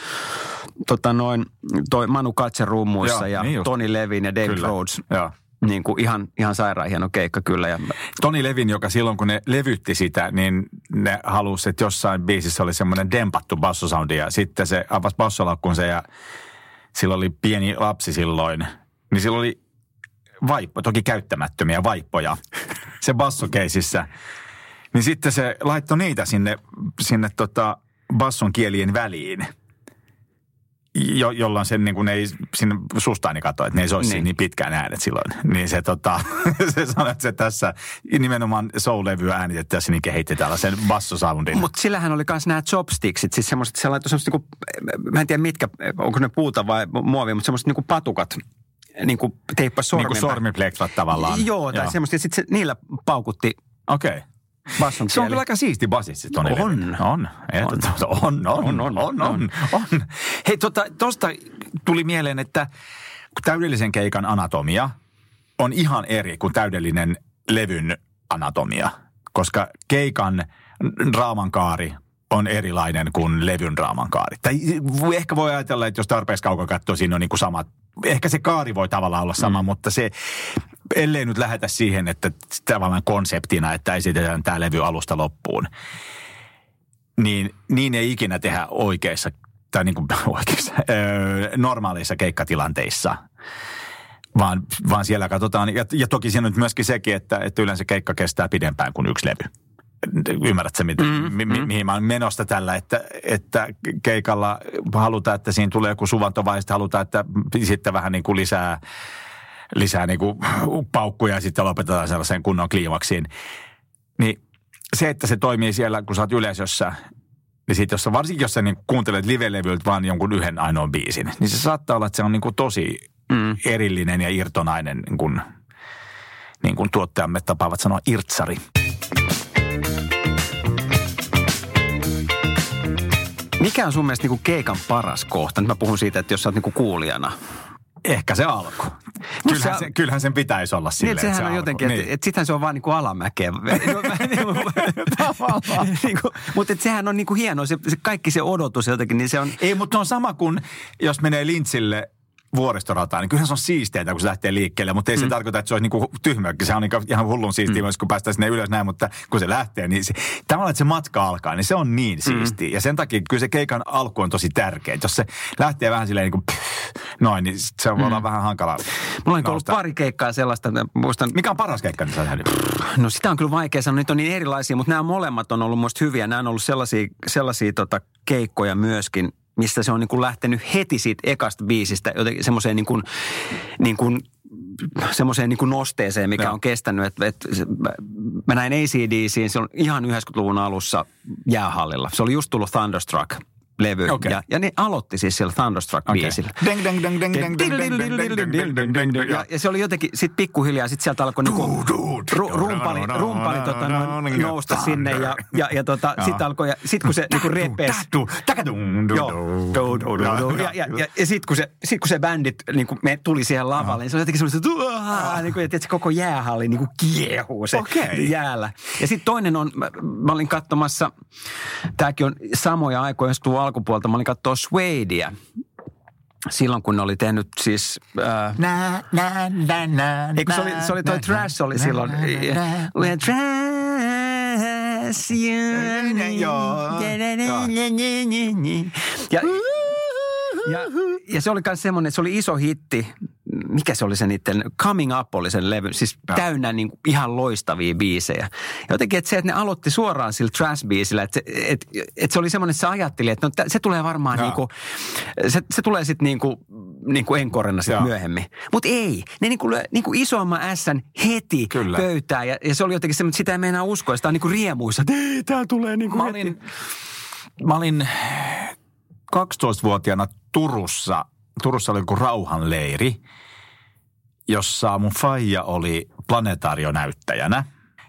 tota noin, toi Manu Katse rummuissa Joo, ja niin just. Tony Levin ja David Kyllä. Rhodes. Joo. Niin kuin ihan, ihan sairaan hieno keikka kyllä. Ja Toni Levin, joka silloin kun ne levytti sitä, niin ne halusi, että jossain biisissä oli semmoinen dempattu bassosoundi ja sitten se avasi bassolaukkunsa ja sillä oli pieni lapsi silloin, niin sillä oli vaippo, toki käyttämättömiä vaippoja se bassokeisissä. Niin sitten se laittoi niitä sinne, sinne tota basson kielien väliin. Jo, jolloin sen niin kuin ei sinne sustaani katsoa, että ne ei soisi Niin. niin. niin pitkään äänet silloin. Niin se, tota, se sanoi, että se tässä nimenomaan soul-levyä äänitettäessä niin kehitti tällaisen bassosoundin. Mutta sillähän oli myös nämä chopsticksit, siis semmoiset, se laittoi semmoiset niinku, mä en tiedä mitkä, onko ne puuta vai muovia, mutta semmoiset niinku patukat, niinku teippas niin kuin sormipleksat tavallaan. Joo, tai semmoista, ja sitten se, niillä paukutti Okei. Okay. Basson Se on kyllä aika siisti basisti Toni On. Levin. On. Ehdottomasti. On, on, on, on, on, on, on. Hei, tota, tosta tuli mieleen, että täydellisen keikan anatomia on ihan eri kuin täydellinen levyn anatomia, koska keikan draamankaari on erilainen kuin levyn draamankaari. Tai ehkä voi ajatella, että jos tarpeeksi kaukaa katsoo, siinä on niin kuin samat. Ehkä se kaari voi tavallaan olla sama, mm. mutta se, ellei nyt lähetä siihen, että tavallaan konseptina, että esitetään tämä levy alusta loppuun, niin niin ei ikinä tehdä oikeissa, tai niin kuin oikeissa, öö, normaaleissa keikkatilanteissa. Vaan, vaan siellä katsotaan, ja, ja toki siinä on nyt myöskin sekin, että, että yleensä keikka kestää pidempään kuin yksi levy. Ymmärrätkö, mit, mm, mi, mi, mihin mä olen menossa tällä, että, että keikalla halutaan, että siinä tulee joku suvanto vai sitten halutaan, että sitten vähän niin kuin lisää, lisää niin kuin paukkuja ja sitten lopetetaan sellaiseen kunnon kliimaksiin. Niin se, että se toimii siellä, kun sä oot yleisössä, niin sit jos sä, varsinkin jos sä niin kuuntelet live-levyltä vaan jonkun yhden ainoan biisin, niin se saattaa olla, että se on niin kuin tosi mm. erillinen ja irtonainen, niin kuin, niin kuin tuottajamme tapaavat sanoa irtsari. Mikä on sun mielestä niinku keikan paras kohta? Nyt mä puhun siitä, että jos sä oot niinku kuulijana. Ehkä se alku. Kyllähän, se- kyllähän sen pitäisi olla Niin, silleen, että sehän se on alku. jotenkin, että Niin. et sittenhän se on vaan niinku alamäkeä. niinku, mutta et sehän on niinku hienoa, se, se, kaikki se odotus jotenkin, niin se on... Ei, mutta on sama kuin jos menee lintsille vuoristorataan, niin kyllähän se on siisteitä, kun se lähtee liikkeelle, mutta ei se tarkoita, että se olisi niinku tyhmökki. Se on niinku ihan hullun siistiä, mm. kun päästään sinne ylös näin, mutta kun se lähtee, niin se, tavallaan, että se matka alkaa, niin se on niin siistiä. Mm. Ja sen takia kyllä se keikan alku on tosi tärkeä. Jos se lähtee vähän silleen niin kuin, noin, niin se voi olla vähän hankala. Mulla on ollut pari keikkaa sellaista, muistan, Mikä on paras keikka, niin sä? No sitä on kyllä vaikea sanoa, niitä on niin erilaisia, mutta nämä molemmat on ollut musta hyviä. Nämä on ollut sellaisia, sellaisia tota, keikkoja myöskin, mistä se on niin kuin lähtenyt heti siitä ekasta biisistä jotenkin semmoiseen niin kuin, niin kuin semmoiseen niin nosteeseen, mikä Joo. on kestänyt. Että, että se- mä, mä näin ACDCin, se on ihan 90-luvun alussa jäähallilla. Se oli just tullut Thunderstruck levy. Okay. Ja, ja ne aloitti siis sillä Thunderstruck-biisillä. Okay. Ja se oli jotenkin, sitten pikkuhiljaa, sitten sieltä alkoi niinku rumpali, rumpali tota, noin, nousta sinne ja, ja, ja tota, sitten alkoi, ja sitten kun se niinku repes. Ja sitten kun se, sit kun se bändit niinku me tuli siihen lavalle, niin se oli jotenkin semmoista, niinku, että koko jäähalli niinku kiehuu se jäällä. Ja sitten toinen on, mä olin katsomassa, tämäkin on samoja aikoja, jos tuu alkupuolta, mä olin katsoa Suedea. Silloin kun ne oli tehnyt siis... Äh, Nä, nä, nä, nä, Eikö se oli, se oli toi nä, Trash oli nä, silloin. nä, nä. We're trash, ja, ja, ja se oli myös semmoinen, se oli iso hitti. Mikä se oli se niiden, Coming Up oli sen levy, siis Joo. täynnä niin kuin ihan loistavia biisejä. Ja jotenkin, että se, että ne aloitti suoraan sillä trash-biisillä, että, se- että, että se oli semmoinen, että se ajatteli, että no, se tulee varmaan niin kuin, se, se tulee sitten niin kuin niin kuin enkorena sitten myöhemmin. Mutta ei, ne niin kuin, niin kuin isomman ässän heti Kyllä. pöytään. Ja, ja se oli jotenkin semmoinen, että sitä ei meinaa uskoa. Sitä on niin kuin riemuissa, että ei, tää tulee niin kuin Mä heti. olin, mä olin 12-vuotiaana Turussa. Turussa oli joku rauhanleiri, jossa mun faija oli planetaarionäyttäjänä.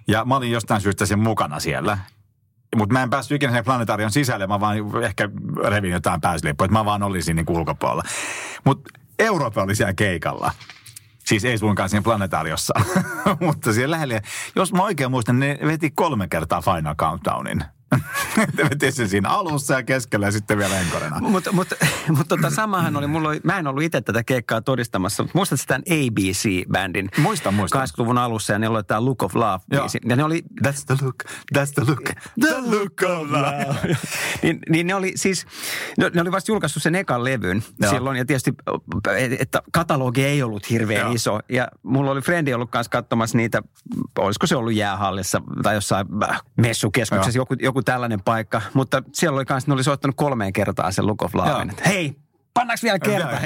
Ja mä olin jostain syystä sen mukana siellä. Mutta mä en päässyt ikinä sen planetaarion sisälle, mä vaan ehkä revin jotain pääsylippuja, että mä vaan olin siinä niin ulkopuolella. Mutta Eurooppa oli siellä keikalla. Siis ei suinkaan siinä planetaariossa, mutta siellä lähellä. Jos mä oikein muistan, ne veti kolme kertaa Final Countdownin. Ne veti sen siinä alussa ja keskellä ja sitten vielä enkorena. Mutta mut, mut tota samahan oli, mulla oli, mä en ollut itse tätä keikkaa todistamassa, mutta muistatko tämän ABC-bändin? Muistan, muistan. 80-luvun alussa ja ne oli tämä Look of Love Joo. biisi. Ja ne oli, That's the look, that's the look, the look of love. niin, niin ne oli siis, ne, ne oli vasta julkaissut sen ekan levyn Joo. silloin. Ja tietysti, että katalogi ei ollut hirveän Joo. iso. Ja mulla oli frendi ollut kanssa katsomassa niitä, olisiko se ollut jäähallissa tai jossain äh, messukeskuksessa, joku, joku tällainen paikka. Mutta siellä oli kanssa, ne oli soittanut kolmeen kertaan sen Look of. Että Hei, pannaanko vielä kerta?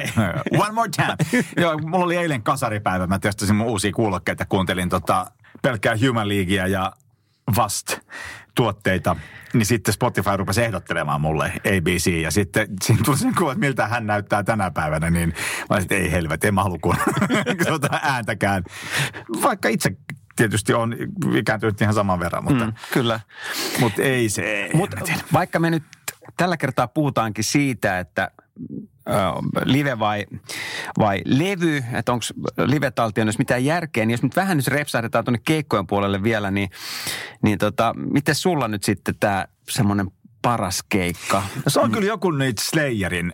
One more time. Joo, mulla oli eilen kasaripäivä. Mä testasin mun uusia kuulokkeita. Kuuntelin tota pelkkää Human Leaguea ja Vast tuotteita. Niin sitten Spotify rupesi ehdottelemaan mulle ABC. Ja sitten siinä tuli sen kuva, että miltä hän näyttää tänä päivänä. Niin mä olisin, ei helvetti, en mä halua kuunnella ääntäkään. Vaikka itse tietysti on ikääntynyt ihan saman verran, mutta, Mm, kyllä. mutta ei se. Mutta vaikka me nyt tällä kertaa puhutaankin siitä, että live vai, vai levy, että onko live-taltioinnissa mitään järkeä, niin jos nyt vähän nyt repsahdetaan tuonne keikkojen puolelle vielä, niin, niin tota, miten sulla nyt sitten tämä semmoinen paras keikka? No se on kyllä joku nyt Slayerin.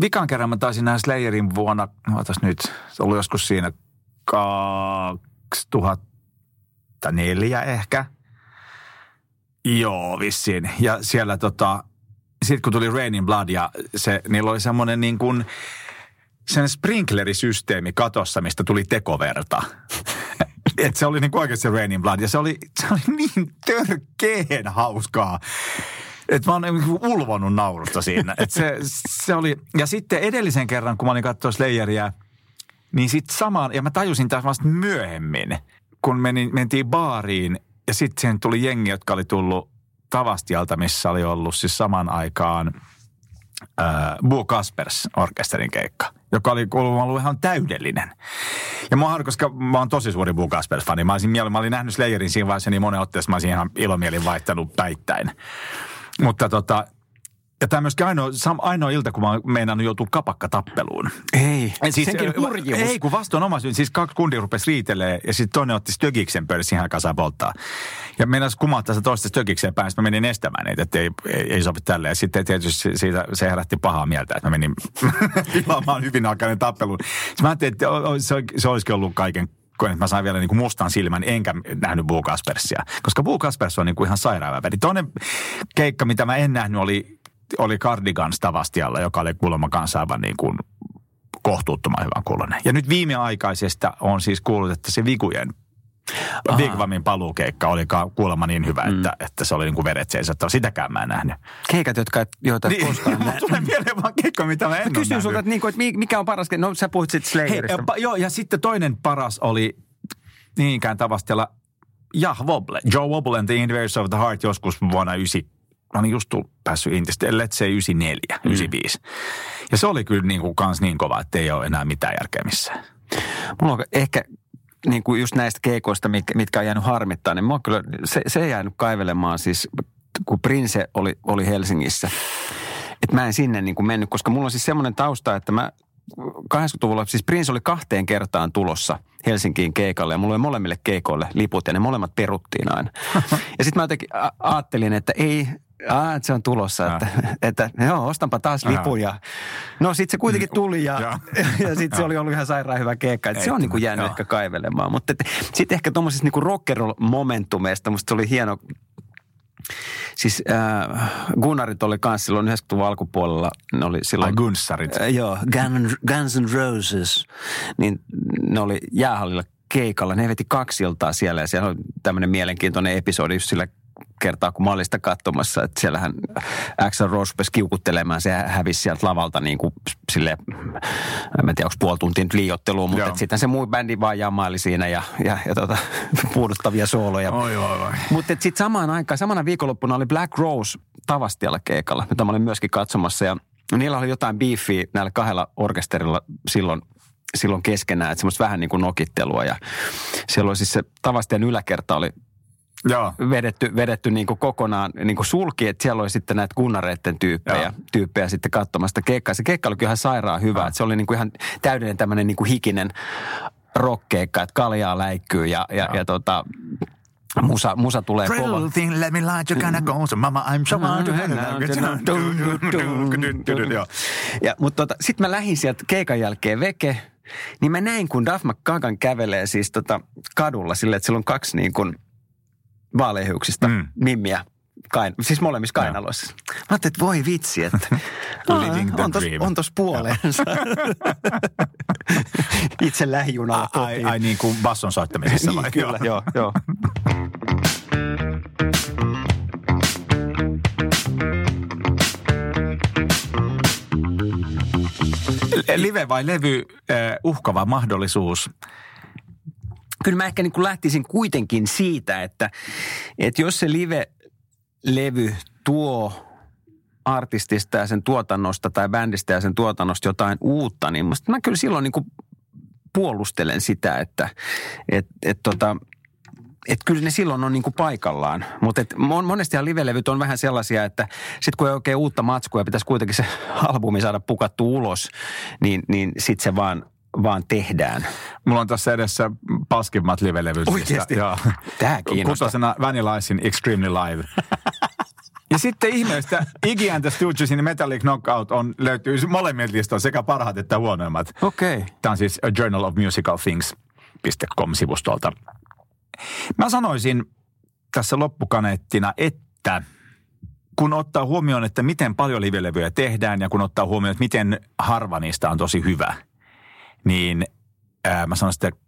Vikan kerran mä taisin nähdä Slayerin vuonna, ootas nyt, se oli joskus siinä 2004 ehkä. Joo, vissiin. Ja siellä tota, sitten kun tuli Rain in Blood ja se, niillä oli semmoinen niin kuin, sen sprinklerisysteemi katossa, mistä tuli tekoverta. Et se oli niin oikeasti se Rain in Blood ja se oli, se oli niin törkeen hauskaa. Että mä oon niinku ulvonut naurusta siinä. Et se, se oli, ja sitten edellisen kerran, kun mä olin katsoa Slayeria, niin sitten samaan, ja mä tajusin taas vasta myöhemmin, kun menin, mentiin baariin ja sitten siihen tuli jengi, jotka oli tullut Tavastialta, missä oli ollut siis samaan aikaan äh, Bo Kaspers orkesterin keikka, joka oli kuulemma ollut ihan täydellinen. Ja mä oon, koska mä oon tosi suuri Bo Kaspers-fani. Mä, olisin, mä olin nähnyt Slayerin siinä vaiheessa niin monen otteessa, mä olisin ihan ilomielin vaihtanut päittäin. Mutta tota, ja tämä myöskin ainoa, sam- ainoa ilta, kun mä oon meinannut joutua kapakkatappeluun. Ei, Et siis, senkin ö, hurjuus. Ei, kun vastoin oma syy. Siis kaksi kundia rupesi riitelee ja sitten toinen otti stögiksen pöydässä ihan kasaan polttaa. Ja meinas kumahtaa se toista stögikseen päin, sitten mä menin estämään niitä, että ei, ei, ei sopi tälle. Ja sitten tietysti siitä, se herätti pahaa mieltä, että mä menin pilaamaan hyvin alkainen tappelun. Sitten mä ajattelin, että se, se olisikin ollut kaiken että mä sain vielä niin kuin mustan silmän, enkä nähnyt Boo Kaspersia. Koska Boo Kaspers on niin kuin ihan sairaan väri. Toinen keikka, mitä mä en nähnyt, oli, oli Cardigans Tavastialla, joka oli kuulemma kanssa aivan niin kuin kohtuuttoman hyvän kuulonen. Ja nyt viimeaikaisesta on siis kuullut, että se Vigujen Aha. Vigvamin paluukeikka oli kuulemma niin hyvä, että, että se oli niin kuin veret seisottava. Sitäkään mä en nähnyt. Keikat, jotka et, joita Niin, koskaan näe. tulee mieleen vaan keikka, mitä mä en Mä kysyn nähnyt. sulta, että, niinku, että mi- mikä on paras? No sä puhuit sitten Hei, Slayerista. ja, pa- joo, ja sitten toinen paras oli niinkään tavastella Jah Wobble. Joe Wobble and the Invaders of the Heart joskus vuonna 9. Mä olin just tullut, päässyt Intistä, let's say 94, Mm. 95. Ja se oli kyllä niin kuin kans niin kova, että ei ole enää mitään järkeä missään. Mulla on ehkä niin kuin just näistä keikoista, mitkä, mitkä on jäänyt harmittaa, niin on kyllä, se, se ei jäänyt kaivelemaan siis, kun Prince oli, oli Helsingissä. Että mä en sinne niin kuin mennyt, koska mulla on siis semmoinen tausta, että mä 80-luvulla, siis Prince oli kahteen kertaan tulossa Helsinkiin keikalle ja mulla oli molemmille keikoille liput ja ne molemmat peruttiin aina. ja sitten mä jotenkin ajattelin, että ei, Aa, että se on tulossa, että, että joo, ostanpa taas lipun ja no sitten se kuitenkin tuli ja, Joo. ja sitten se oli ollut ihan sairaan hyvä keikka. Että se on niinku jäänyt Joo. ehkä kaivelemaan. Mutta sitten ehkä tuommoisista niinku rock'n'roll-momentumeista musta se oli hieno. Siis äh, Gunnarit oli kanssa silloin 90-luvun alkupuolella. Ne oli Ai silloin... Gunssarit. Äh, joo, Guns, Guns N' Roses. Niin ne oli jäähallilla keikalla. Ne veti kaksi iltaa siellä ja siellä oli tämmöinen mielenkiintoinen episodi just sillä kertaa, kun mä olin sitä katsomassa, että siellähän Axel Rose rupesi kiukuttelemaan, se hävisi sieltä lavalta niin kuin sille, en tiedä, onko puoli tuntia nyt liiottelua, mutta sitten se muu bändi vaan jamaili siinä ja, ja, ja tota, puuduttavia sooloja. Oi, oi, oi. Mutta sitten samaan aikaan, samana viikonloppuna oli Black Rose Tavastialla keikalla, mitä mä olin myöskin katsomassa ja niillä oli jotain beefiä näillä kahdella orkesterilla silloin silloin keskenään, että semmoista vähän niin kuin nokittelua. Ja siellä oli siis se Tavastian yläkerta oli Joo. vedetty, vedetty niin kuin kokonaan niin kuin sulki, että siellä oli sitten näitä kunnareiden tyyppejä, Joo. tyyppejä sitten katsomasta keikkaa. Se keikka oli kyllä ihan sairaan hyvä, että se oli niin kuin ihan täydellinen tämmöinen niin kuin hikinen rockkeikka, että kaljaa läikkyy ja, ja, ja tota, musa, musa tulee Pretty kova. thing, let me light you kind of go. So mama, I'm so hard. Ja, mutta tota, sitten mä lähdin sieltä keikan jälkeen veke, niin mä näin, kun Duff McKagan kävelee siis tota kadulla silleen, että sillä on kaksi niin kuin vaaleahiuksista Mm. mimmiä. Kain, siis molemmissa kainaloissa. Mä ajattelin, että voi vitsi, että Living the on, tos, on tos puoleensa. Itse lähijunalla Ai, kotiin. ai niin kuin basson soittamisessa vai? niin, kyllä, joo, joo. Live vai levy, äh, uhkava mahdollisuus. Kyllä mä ehkä niin kuin lähtisin kuitenkin siitä, että, että jos se live-levy tuo artistista ja sen tuotannosta tai bändistä ja sen tuotannosta jotain uutta, niin mä kyllä silloin niin kuin puolustelen sitä, että et, et tota, et kyllä ne silloin on niin kuin paikallaan. Mutta monestihan live-levyt on vähän sellaisia, että sitten kun ei oikein uutta matskua ja pitäisi kuitenkin se albumi saada pukattu ulos, niin, niin sitten se vaan, vaan tehdään. Mulla on tässä edessä paskimmat live-levyt. Oikeesti? Joo. Tää kiinnostaa. Kutosena Vanilla Icein Extremely Live. Ja sitten ihmeestä Iggy and the Stoogesin Metallic Knockout on, löytyy molemmilta listoilta sekä parhaat että huonoimmat. Okei. Okay. Tämä on siis A Journal of Musical Things.com-sivustolta. Mä sanoisin tässä loppukaneettina, että kun ottaa huomioon, että miten paljon livelevyjä tehdään ja kun ottaa huomioon, että miten harva niistä on tosi hyvä, niin ää, mä sanoisin, että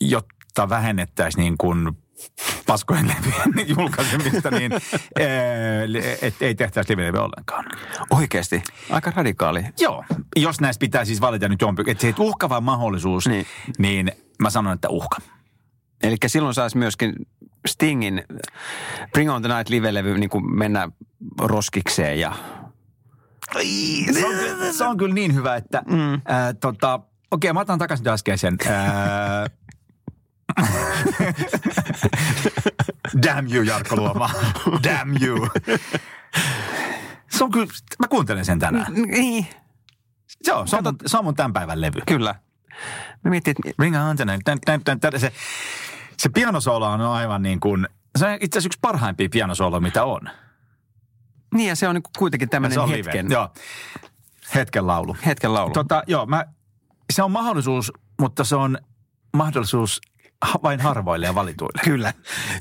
jotta vähennettäisiin niin kuin paskojen levyjen julkaisemista, niin että ei tehtäisi livelevyä ollenkaan. Oikeasti. Aika radikaali. Joo, jos näistä pitää siis valita nyt jompi, että se uhkava mahdollisuus, niin. Niin. niin mä sanon, että uhka. Eli silloin saisi myöskin Stingin Bring on the Night live-levy niin kuin mennä roskikseen ja Se on, kyllä- se on kyllä niin hyvä, että mm. ää, tota, okei, mä otan takaisin äskeisen. Damn you, Jarkko Luoma. Damn you. Se on kyllä, mä kuuntelen sen tänään. niin, Joo, se on, mun, se on mun tämän päivän levy. kyllä. Mä mietin, että Ring on the night. Tän, tän, tän, tän. Se, se pianosoolo on aivan niin kuin, se on itse asiassa yksi parhaimpia pianosooloja, mitä on. niin ja se on niin kuitenkin tämmöinen hetken, live. Joo, hetken laulu. hetken laulu. Tota, joo, mä, se on mahdollisuus, mutta se on mahdollisuus vain harvoille ja valituille. Kyllä,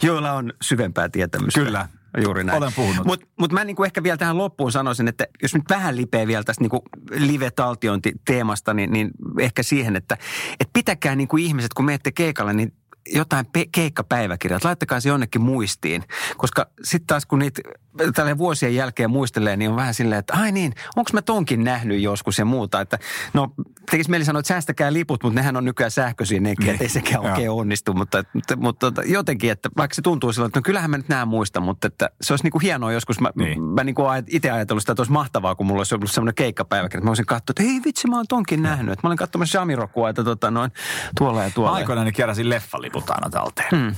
joilla on syvempää tietämystä. Kyllä. Juuri näin. Olen puhunut. Mutta mut mä niinku ehkä vielä tähän loppuun sanoisin, että jos nyt vähän lipeä vielä tästä niinku live-taltiointi-teemasta, niin, niin ehkä siihen, että et pitäkää niinku ihmiset, kun menette keikalle, niin jotain pe- keikkapäiväkirjat, laittakaa se jonnekin muistiin. Koska sitten taas kun niitä tällä vuosien jälkeen muistelee, niin on vähän silleen, että ai niin, onko mä tonkin nähnyt joskus ja muuta. Että no tekisi mieli sanoa, että säästäkää liput, mutta nehän on nykyään sähköisiä nekin, Niin. ei sekään Joo. oikein onnistu. Mutta, mutta, mutta tota, jotenkin, että vaikka se tuntuu silloin, että no kyllähän mä nyt nämä muistan, mutta että se olisi niin kuin hienoa joskus. Mä, Niin. mä niin kuin itse ajatellut sitä, että olisi mahtavaa, kun mulla olisi ollut semmoinen keikkapäiväkirja. Että mä olisin katsonut, että hei vitsi, mä oon tonkin nähnyt. Että mä olin katsomassa Jamirokua, että tota noin tuolla ja tuolla. Aikoinaan niin keräsin leffaliput aina talteen. Hmm.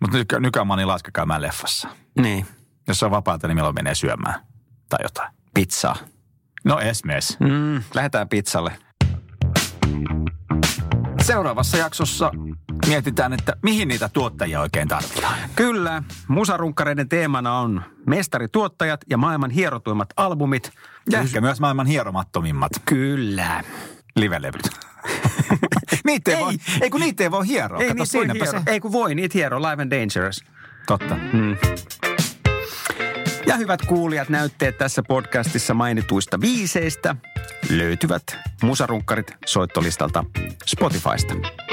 Mutta nyky- nykyään mä oon niin laiska käymään leffassa. Niin, Jos se on vapaata, niin milloin menee syömään tai jotain. pizzaa. No esimies. Mm, lähdetään pizzalle. Seuraavassa jaksossa mietitään, että mihin niitä tuottajia oikein tarvitaan. Kyllä, musarunkkareiden teemana on mestarituottajat ja maailman hierotuimmat albumit. Ja ehkä myös maailman hieromattomimmat Kyllä. livelevyt. niitä ei, Ei. voi, ei kun niitä ei voi hieroa. Ei, Kato, niitä voi hiero. se. ei kun voi, niitä hiero, Live and Dangerous. Totta. Ja hyvät kuulijat, näytteet tässä podcastissa mainituista viiseistä löytyvät musarunkkarit soittolistalta Spotifysta.